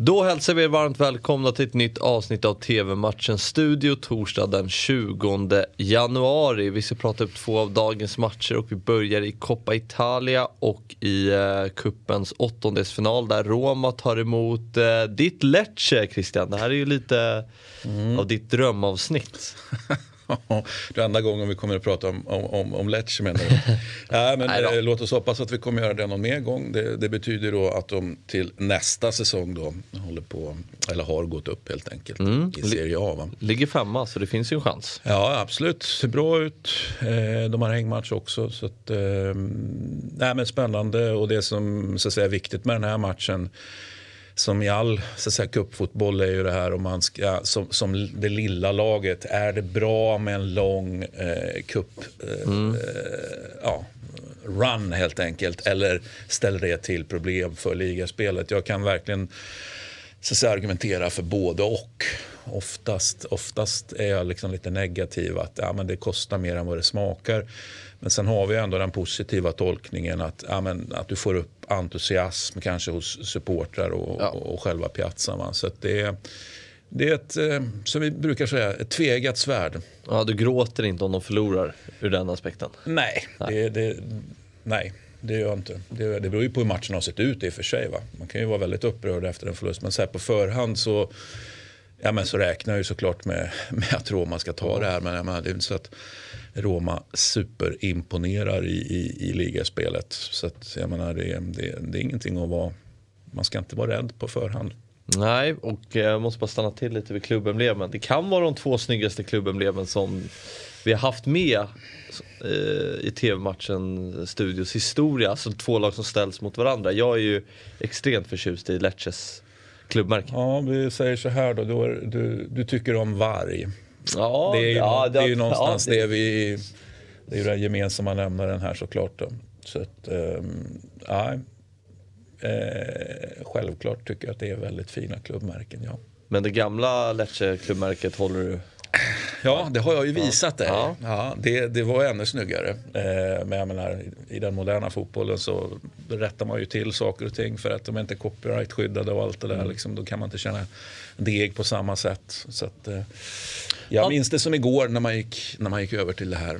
Då hälsar vi er varmt välkomna till ett nytt avsnitt av TV-matchen Studio torsdag den 20 januari. Vi ska prata upp två av dagens matcher och vi börjar i Coppa Italia och i eh, kuppens åttondelsfinal där Roma tar emot eh, ditt Lecce Christian. Det här är ju lite mm. av ditt drömavsnitt. det enda gången vi kommer att prata om, om, om Lecce menar du? Nej, men eh, låt oss hoppas att vi kommer göra det någon mer gång. Det, det, betyder då att de till nästa säsong då håller på, eller har gått upp helt enkelt mm. i Serie A. Va? Ligger femma så det finns ju en chans. Ja absolut, ser bra ut. Eh, de har hängmatch också. Så att, eh, nej, men spännande och det som så att säga, är viktigt med den här matchen som i all så att säga, cupfotboll är ju det här om man ska, som, som det lilla laget, är det bra med en lång eh, cup, eh, mm. eh, ja, run helt enkelt eller ställer det till problem för ligaspelet? Jag kan verkligen så att säga, argumentera för både och. Oftast, oftast är jag liksom lite negativ att ja, men det kostar mer än vad det smakar. Men sen har vi ändå den positiva tolkningen att, ja, men, att du får upp entusiasm kanske hos supportrar och, ja. och, och själva piazzan. Så det, det är ett, eh, som vi brukar säga, ett tvegat svärd. Ja, du gråter inte om de förlorar ur den aspekten? Nej, nej. Det, det, nej det gör jag inte. Det, det beror ju på hur matchen har sett ut i och för sig. Va? Man kan ju vara väldigt upprörd efter en förlust. Men så här på förhand så, ja, men så räknar jag ju såklart med, med att Roma ska ta det här. Men jag menar, det är inte så att Roma superimponerar i, i, i ligaspelet. Så att, jag menar, det, det, det är ingenting att vara... Man ska inte vara rädd på förhand. Nej, och jag måste bara stanna till lite vid klubbemblemen. Det kan vara de två snyggaste klubbemblemen som vi har haft med eh, i tv-matchen Studios historia. Alltså två lag som ställs mot varandra. Jag är ju extremt förtjust i Lecces klubbmärke. Ja, vi säger så här då. Du, du, du tycker om varg. Ja, det är ju, ja, det, är ju någonstans ja, det, det vi... Det är ju den gemensamma nämnaren här såklart. Då. Så att, ja, eh, självklart tycker jag att det är väldigt fina klubbmärken, ja. Men det gamla Lecce-klubbmärket håller du Ja, det har jag ju visat dig. Ja. ja. det, det var ännu snyggare. Eh, men jag menar, i den moderna fotbollen så rättar man ju till saker och ting för att de är inte copyright-skyddade och allt det där. Mm. Liksom, då kan man inte känna deg på samma sätt. Så att, eh, jag ja. minns det som igår när man gick, när man gick över till det här.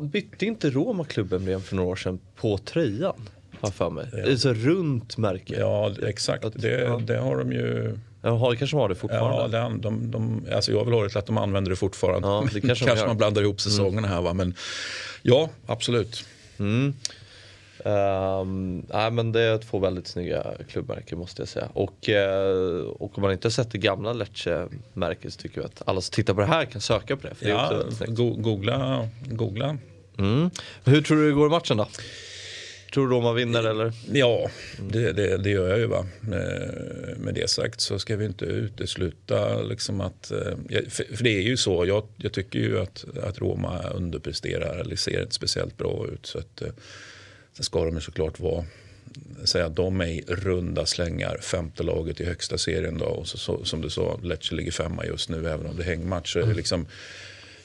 bytte inte Roma klubben för några år sedan på tröjan? Har för mig. Ja. Det är så runt märke. Ja, exakt. Att, det, ja. det har de ju Jaha, det kanske de har det fortfarande? Ja, de, de, de, alltså jag vill ha det till att de använder det fortfarande. Ja, det kanske, kanske man blandar ihop mm. säsongerna här va. Men ja, absolut. Mm. Um, nej, men det är två väldigt snygga klubbmärken måste jag säga. Och, uh, och om man inte har sett det gamla Lecce-märket så tycker jag att alla som tittar på det här kan söka på det. För ja, det go googla. googla. Mm. Hur tror du det går i matchen då? Tror du Roma vinner eller? Ja, det, det, det, gör jag ju. Va. Med det sagt så ska vi inte utesluta liksom att... Eh, för det är ju så, jag, jag tycker ju att, att Roma underpresterar eller ser inte speciellt bra ut. Så att, eh, sen ska de ju såklart vara säga att de är i runda slängar femte laget i högsta serien. Då. Och så, så, som du sa, Lecce ligger femma just nu även om det är hängmatch. Så är det mm. liksom,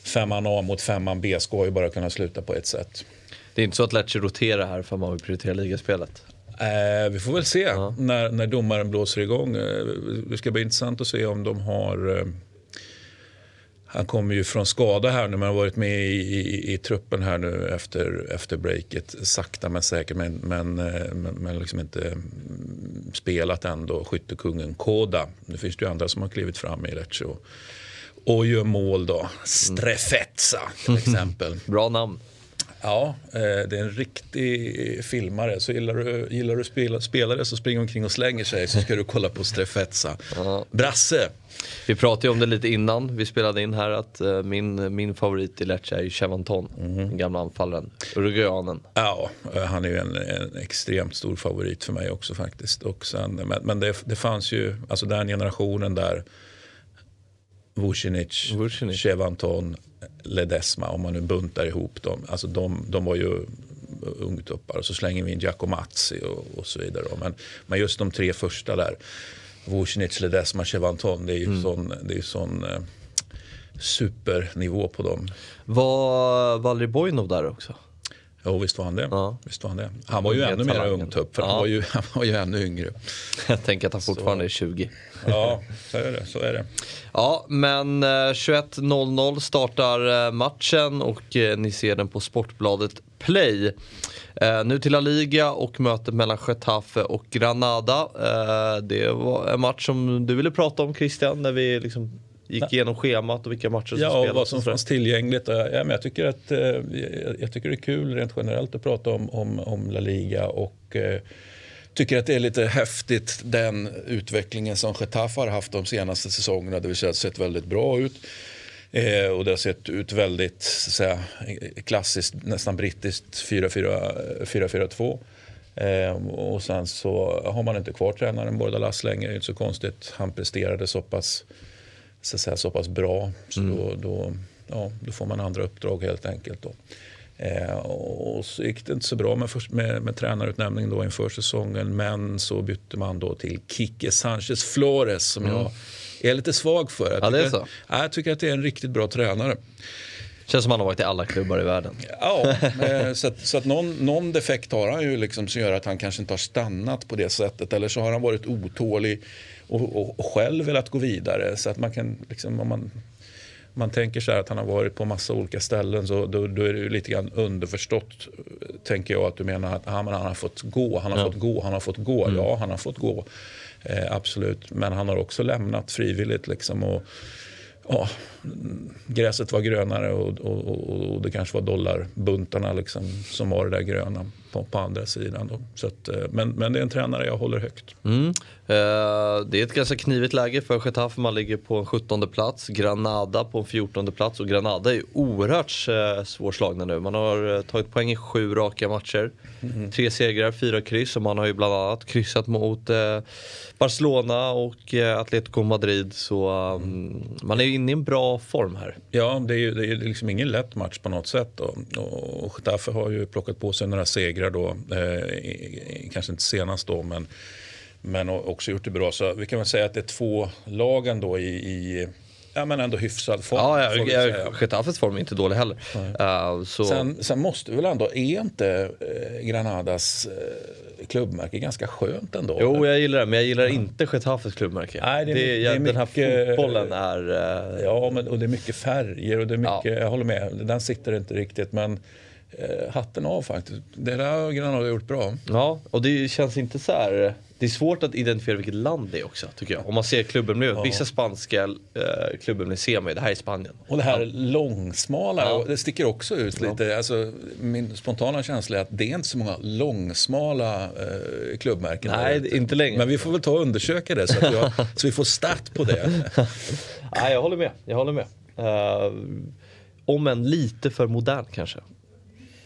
femman A mot femman B ska ju bara kunna sluta på ett sätt. Det är inte så att Lecce roterar här för att man vill prioritera ligaspelet? Eh, vi får väl se ja. när, när domaren blåser igång. Eh, det ska bli intressant att se om de har... Eh, han kommer ju från skada här nu men har varit med i, i, i, truppen här nu efter, efter breaket. Sakta men säkert men, men, eh, men, men liksom inte mm, spelat ändå. Skyttekungen Koda. Nu finns det ju andra som har klivit fram i Lecce och, och gör mål då. Strefezza till exempel. Bra namn. Ja, eh, det är en riktig filmare. Så gillar du, gillar du spela, spelare som springer omkring och slänger sig så ska du kolla på Strefezza. Brasse! Vi pratade ju om det lite innan vi spelade in här att uh, min, min favorit i Lecce är ju Chevanton, mm. den gamla anfallaren, uruguayanen. Ja, eh, han är ju en, en, extremt stor favorit för mig också faktiskt. Och sen, men men det, det fanns ju, alltså den generationen där Vucinic, Vucinic. Chevanton, Ledesma, om man nu buntar ihop dem. Alltså de, de var ju ungtuppar och så slänger vi in Giacomazzi och, och så vidare. Men, men just de tre första där, Vucinic, Ledesma, Chevanton, det är ju mm. sån, det är sån eh, supernivå på dem. Var Valery Bojnov där också? Jo, visst var han det. Ja. Visst var han, det. han var ju ännu mer ungtupp, för ja. han, var ju, han var ju ännu yngre. Jag tänker att han fortfarande så. är 20. Ja, så är det. Så är det. Ja, men 21.00 eh, startar eh, matchen och eh, ni ser den på Sportbladet Play. nu till La Liga och mötet mellan Getafe och Granada. det var en match som du ville prata om Christian, när vi liksom gick igenom schemat och vilka matcher som ja, spelades. Ja, vad som fanns tillgängligt. Ja, men jag, tycker att, jag tycker det är kul rent generellt att prata om, om, om La Liga. och tycker att det är lite häftigt den utvecklingen som Getafe har haft de senaste säsongerna. Det vill säga sett väldigt bra ut. Eh, och det har sett ut väldigt så säga, klassiskt, nästan brittiskt 4-4-2. Eh, och sen så har man inte kvar tränaren Bordalas längre. Det är inte så konstigt. Han presterade så pass, så, säga, så pass bra. Så mm. då, då, ja, då får man andra uppdrag helt enkelt. Då. Eh, och så gick det inte så bra med, med, med tränarutnämningen då inför säsongen. Men så bytte man då till Kike Sanchez Flores som mm. jag är lite svag för. Jag ja, det är så. Jag tycker att det är en riktigt bra tränare. Känns som han har varit i alla klubbar i världen. Ja, eh, så att, så att någon, någon defekt har han ju liksom som gör att han kanske inte har stannat på det sättet. Eller så har han varit otålig och, och, och själv velat gå vidare. Så att man kan, liksom, om man man tänker så här att han har varit på massa olika ställen så då, då är det lite grann underförstått tänker jag att du menar att han, han har fått gå, han har ja. fått gå, han har fått gå. Mm. Ja, han har fått gå. Eh, absolut, men han har också lämnat frivilligt liksom och ja, gräset var grönare och, och, och, det kanske var dollarbuntarna liksom, som var det där gröna på, på andra sidan. Då. Så att, eh, men, men det är en tränare jag håller högt. Mm. Uh, det är ett ganska knivigt läge för Getafe. Man ligger på en 17 plats. Granada på en 14 plats. Och Granada är oerhört uh, svårslagna nu. Man har uh, tagit poäng i sju raka matcher. Mm. Tre segrar, fyra kryss. Och man har ju bland annat kryssat mot Barcelona och Atletico Madrid. Så um, man är inne i en bra form här. Ja, det är ju det är liksom ingen lätt match på något sätt. Då. Och Getafe har ju plockat på sig några segrar då. Eh, kanske inte senast då, men, men också gjort det bra. Så vi kan väl säga att det är två lagen då i, i ja, men ändå hyfsad form. Ja, ja Getafes form är inte dålig heller. Uh, så... sen, sen, måste vi väl ändå, är inte eh, Granadas eh, klubbmärke ganska skönt ändå? Jo, eller? jag gillar det, men jag gillar ja. inte Getafes klubbmärke. Nej, det är, det, det är mycket, den här fotbollen är... Uh... Ja, men, och det är mycket färger och det är mycket, ja. jag håller med, den sitter inte riktigt. Men hatten av faktiskt. Det där har Granada gjort bra. Ja, och det känns inte så här... Det är svårt att identifiera vilket land det är också tycker jag. Om man ser klubbemblem. Ja. Vissa spanska eh, klubbemblem ser man ju, det här är Spanien. Och det här ja. långsmala, ja. det sticker också ut lite. Alltså, min spontana känsla är att det är inte så många långsmala eh, klubbmärken. Nej, inte längre. Men vi får väl ta och undersöka det så, jag, så vi får start på det. Nej, jag håller med. Jag håller med. Uh, om än lite för modern kanske.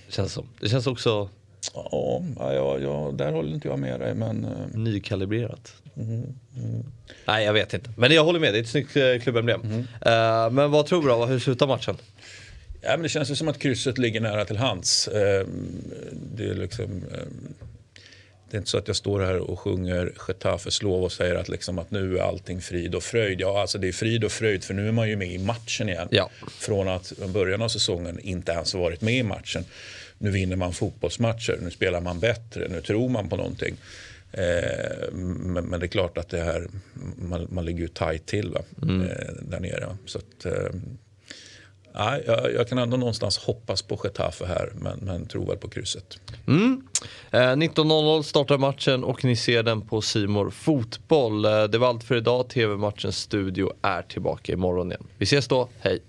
Känns som. Det känns också... Ja, ja, ja, där håller inte jag med dig. Men... Eh, Nykalibrerat. Mm, mm. Nej, jag vet inte. Men jag håller med, det är ett snyggt eh, klubbemblem. Mm. Uh, men vad tror du då? Hur slutar matchen? Ja, men det känns ju som att krysset ligger nära till hands. Uh, det är liksom... Uh, det är inte så att jag står här och sjunger Getafes lov och säger att, liksom att nu är allting frid och fröjd. Ja, alltså det är frid och fröjd för nu är man ju med i matchen igen. Ja. Från att i början av säsongen inte ens varit med i matchen. Nu vinner man fotbollsmatcher, nu spelar man bättre, nu tror man på någonting. Eh, men, men, det är klart att det här, man, man ligger ju tajt till va? Mm. Eh, där nere. Så att, eh, Nej, jag, jag, kan ändå någonstans hoppas på Getafe här, men, men tror väl på krysset. Mm. Eh, 19.00 startar matchen och ni ser den på Simor Fotboll. Eh, det var allt för idag. TV-matchens studio är tillbaka imorgon igen. Vi ses då, hej!